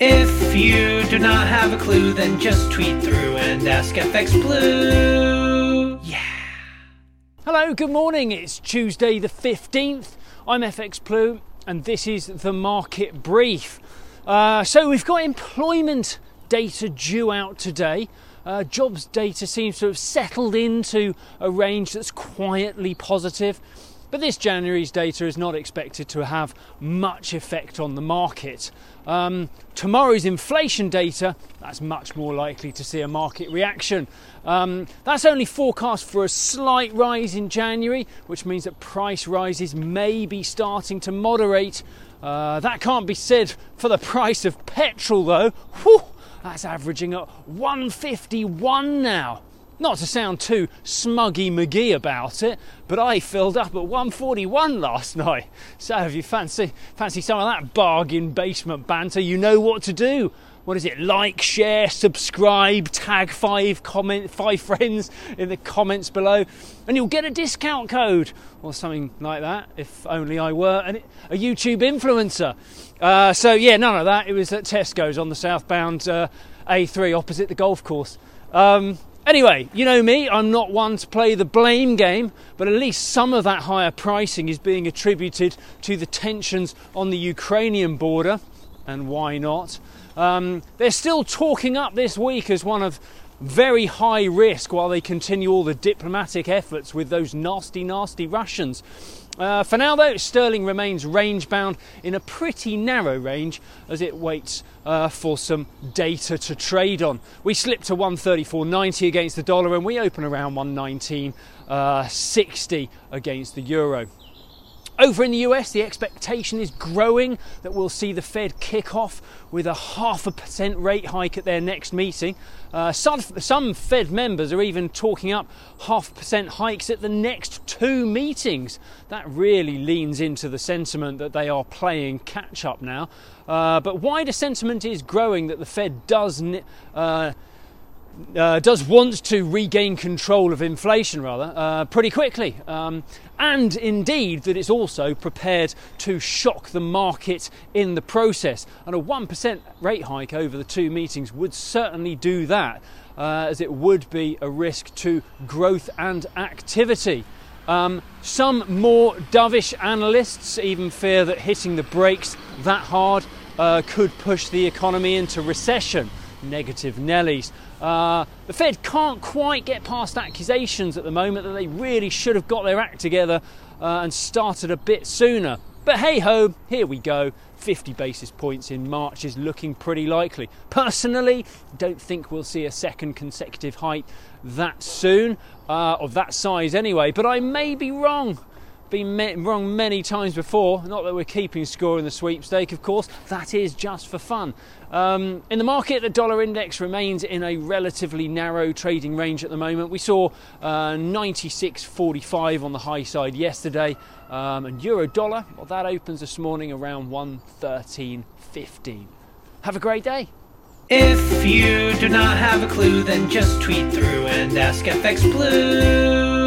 If you do not have a clue, then just tweet through and ask FX Blue. Yeah. Hello, good morning. It's Tuesday the 15th. I'm FX Blue and this is the market brief. Uh, so we've got employment data due out today. Uh, jobs data seems to have settled into a range that's quietly positive. But this January's data is not expected to have much effect on the market. Um, tomorrow's inflation data, that's much more likely to see a market reaction. Um, that's only forecast for a slight rise in January, which means that price rises may be starting to moderate. Uh, that can't be said for the price of petrol, though. Whew, that's averaging at 151 now. Not to sound too smuggy McGee about it, but I filled up at 141 last night. So if you fancy fancy some of that bargain basement banter, you know what to do. What is it? Like, share, subscribe, tag five comment five friends in the comments below, and you'll get a discount code or something like that. If only I were an, a YouTube influencer. Uh, so yeah, none of that. It was at Tesco's on the southbound uh, A3 opposite the golf course. Um, Anyway, you know me, I'm not one to play the blame game, but at least some of that higher pricing is being attributed to the tensions on the Ukrainian border, and why not? Um, they're still talking up this week as one of very high risk while they continue all the diplomatic efforts with those nasty, nasty Russians. Uh, for now, though, sterling remains range bound in a pretty narrow range as it waits uh, for some data to trade on. We slip to 134.90 against the dollar and we open around 119.60 uh, against the euro. Over in the US, the expectation is growing that we'll see the Fed kick off with a half a percent rate hike at their next meeting. Uh, some, some Fed members are even talking up half percent hikes at the next two meetings. That really leans into the sentiment that they are playing catch up now. Uh, but wider sentiment is growing that the Fed does. Uh, uh, does want to regain control of inflation rather uh, pretty quickly, um, and indeed that it's also prepared to shock the market in the process. And a 1% rate hike over the two meetings would certainly do that, uh, as it would be a risk to growth and activity. Um, some more dovish analysts even fear that hitting the brakes that hard uh, could push the economy into recession. Negative Nellies. Uh, the Fed can't quite get past accusations at the moment that they really should have got their act together uh, and started a bit sooner. But hey ho, here we go. 50 basis points in March is looking pretty likely. Personally, don't think we'll see a second consecutive hike that soon, uh, of that size anyway, but I may be wrong been wrong many times before. Not that we're keeping score in the sweepstake, of course, that is just for fun. Um, in the market, the dollar index remains in a relatively narrow trading range at the moment. We saw uh, 96.45 on the high side yesterday, um, and euro dollar, well, that opens this morning around 113.15. Have a great day. If you do not have a clue, then just tweet through and ask FX Blue.